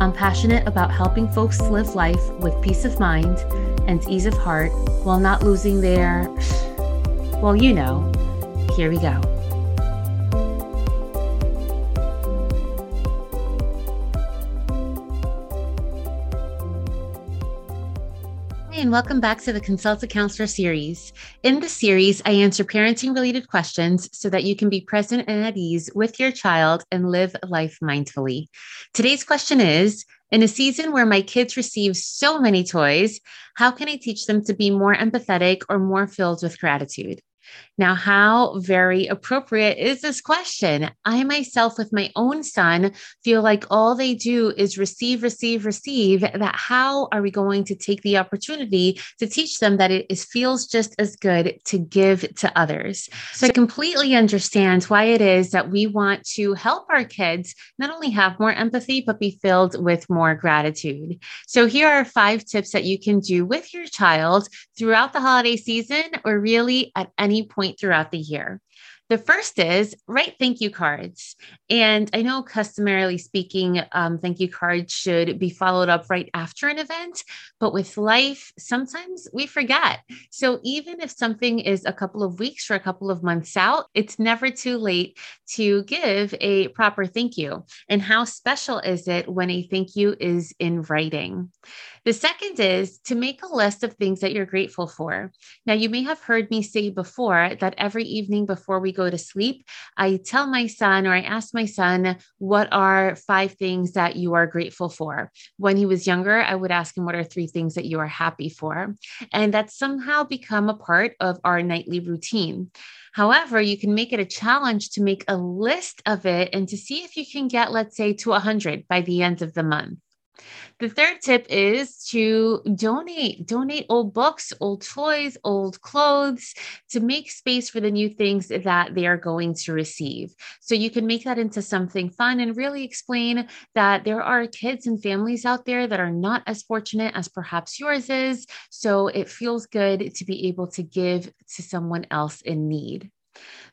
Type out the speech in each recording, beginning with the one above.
I'm passionate about helping folks live life with peace of mind and ease of heart while not losing their, well, you know. Here we go. And welcome back to the Consult a Counselor series. In this series, I answer parenting related questions so that you can be present and at ease with your child and live life mindfully. Today's question is In a season where my kids receive so many toys, how can I teach them to be more empathetic or more filled with gratitude? Now, how very appropriate is this question? I myself, with my own son, feel like all they do is receive, receive, receive. That how are we going to take the opportunity to teach them that it is, feels just as good to give to others? So I completely understand why it is that we want to help our kids not only have more empathy, but be filled with more gratitude. So here are five tips that you can do with your child throughout the holiday season or really at any point throughout the year. The first is write thank you cards. And I know, customarily speaking, um, thank you cards should be followed up right after an event, but with life, sometimes we forget. So even if something is a couple of weeks or a couple of months out, it's never too late to give a proper thank you. And how special is it when a thank you is in writing? The second is to make a list of things that you're grateful for. Now, you may have heard me say before that every evening before we go to sleep, I tell my son or I ask my son, What are five things that you are grateful for? When he was younger, I would ask him, What are three things that you are happy for? And that's somehow become a part of our nightly routine. However, you can make it a challenge to make a list of it and to see if you can get, let's say, to 100 by the end of the month. The third tip is to donate, donate old books, old toys, old clothes to make space for the new things that they are going to receive. So you can make that into something fun and really explain that there are kids and families out there that are not as fortunate as perhaps yours is. So it feels good to be able to give to someone else in need.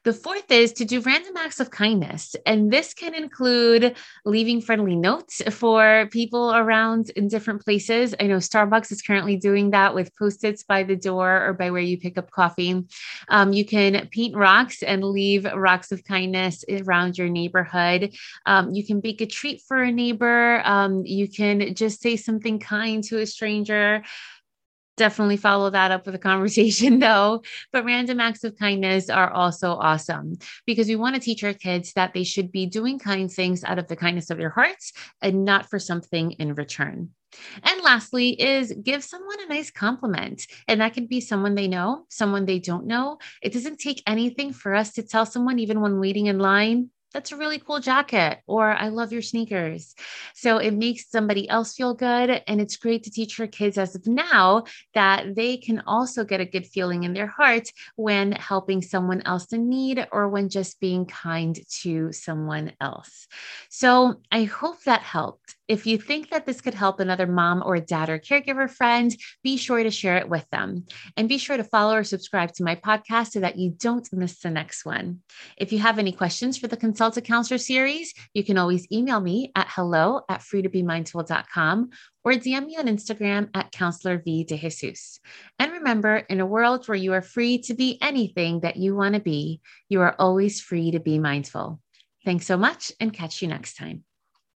The fourth is to do random acts of kindness. And this can include leaving friendly notes for people around in different places. I know Starbucks is currently doing that with post its by the door or by where you pick up coffee. Um, you can paint rocks and leave rocks of kindness around your neighborhood. Um, you can bake a treat for a neighbor. Um, you can just say something kind to a stranger definitely follow that up with a conversation though. But random acts of kindness are also awesome because we want to teach our kids that they should be doing kind things out of the kindness of their hearts and not for something in return. And lastly, is give someone a nice compliment. And that can be someone they know, someone they don't know. It doesn't take anything for us to tell someone, even when waiting in line, that's a really cool jacket, or I love your sneakers. So it makes somebody else feel good. And it's great to teach your kids as of now that they can also get a good feeling in their heart when helping someone else in need or when just being kind to someone else. So I hope that helped. If you think that this could help another mom or dad or caregiver friend, be sure to share it with them. And be sure to follow or subscribe to my podcast so that you don't miss the next one. If you have any questions for the Consult a Counselor series, you can always email me at hello at freetobemindful.com or DM me on Instagram at Counselor V de Jesus. And remember, in a world where you are free to be anything that you want to be, you are always free to be mindful. Thanks so much and catch you next time.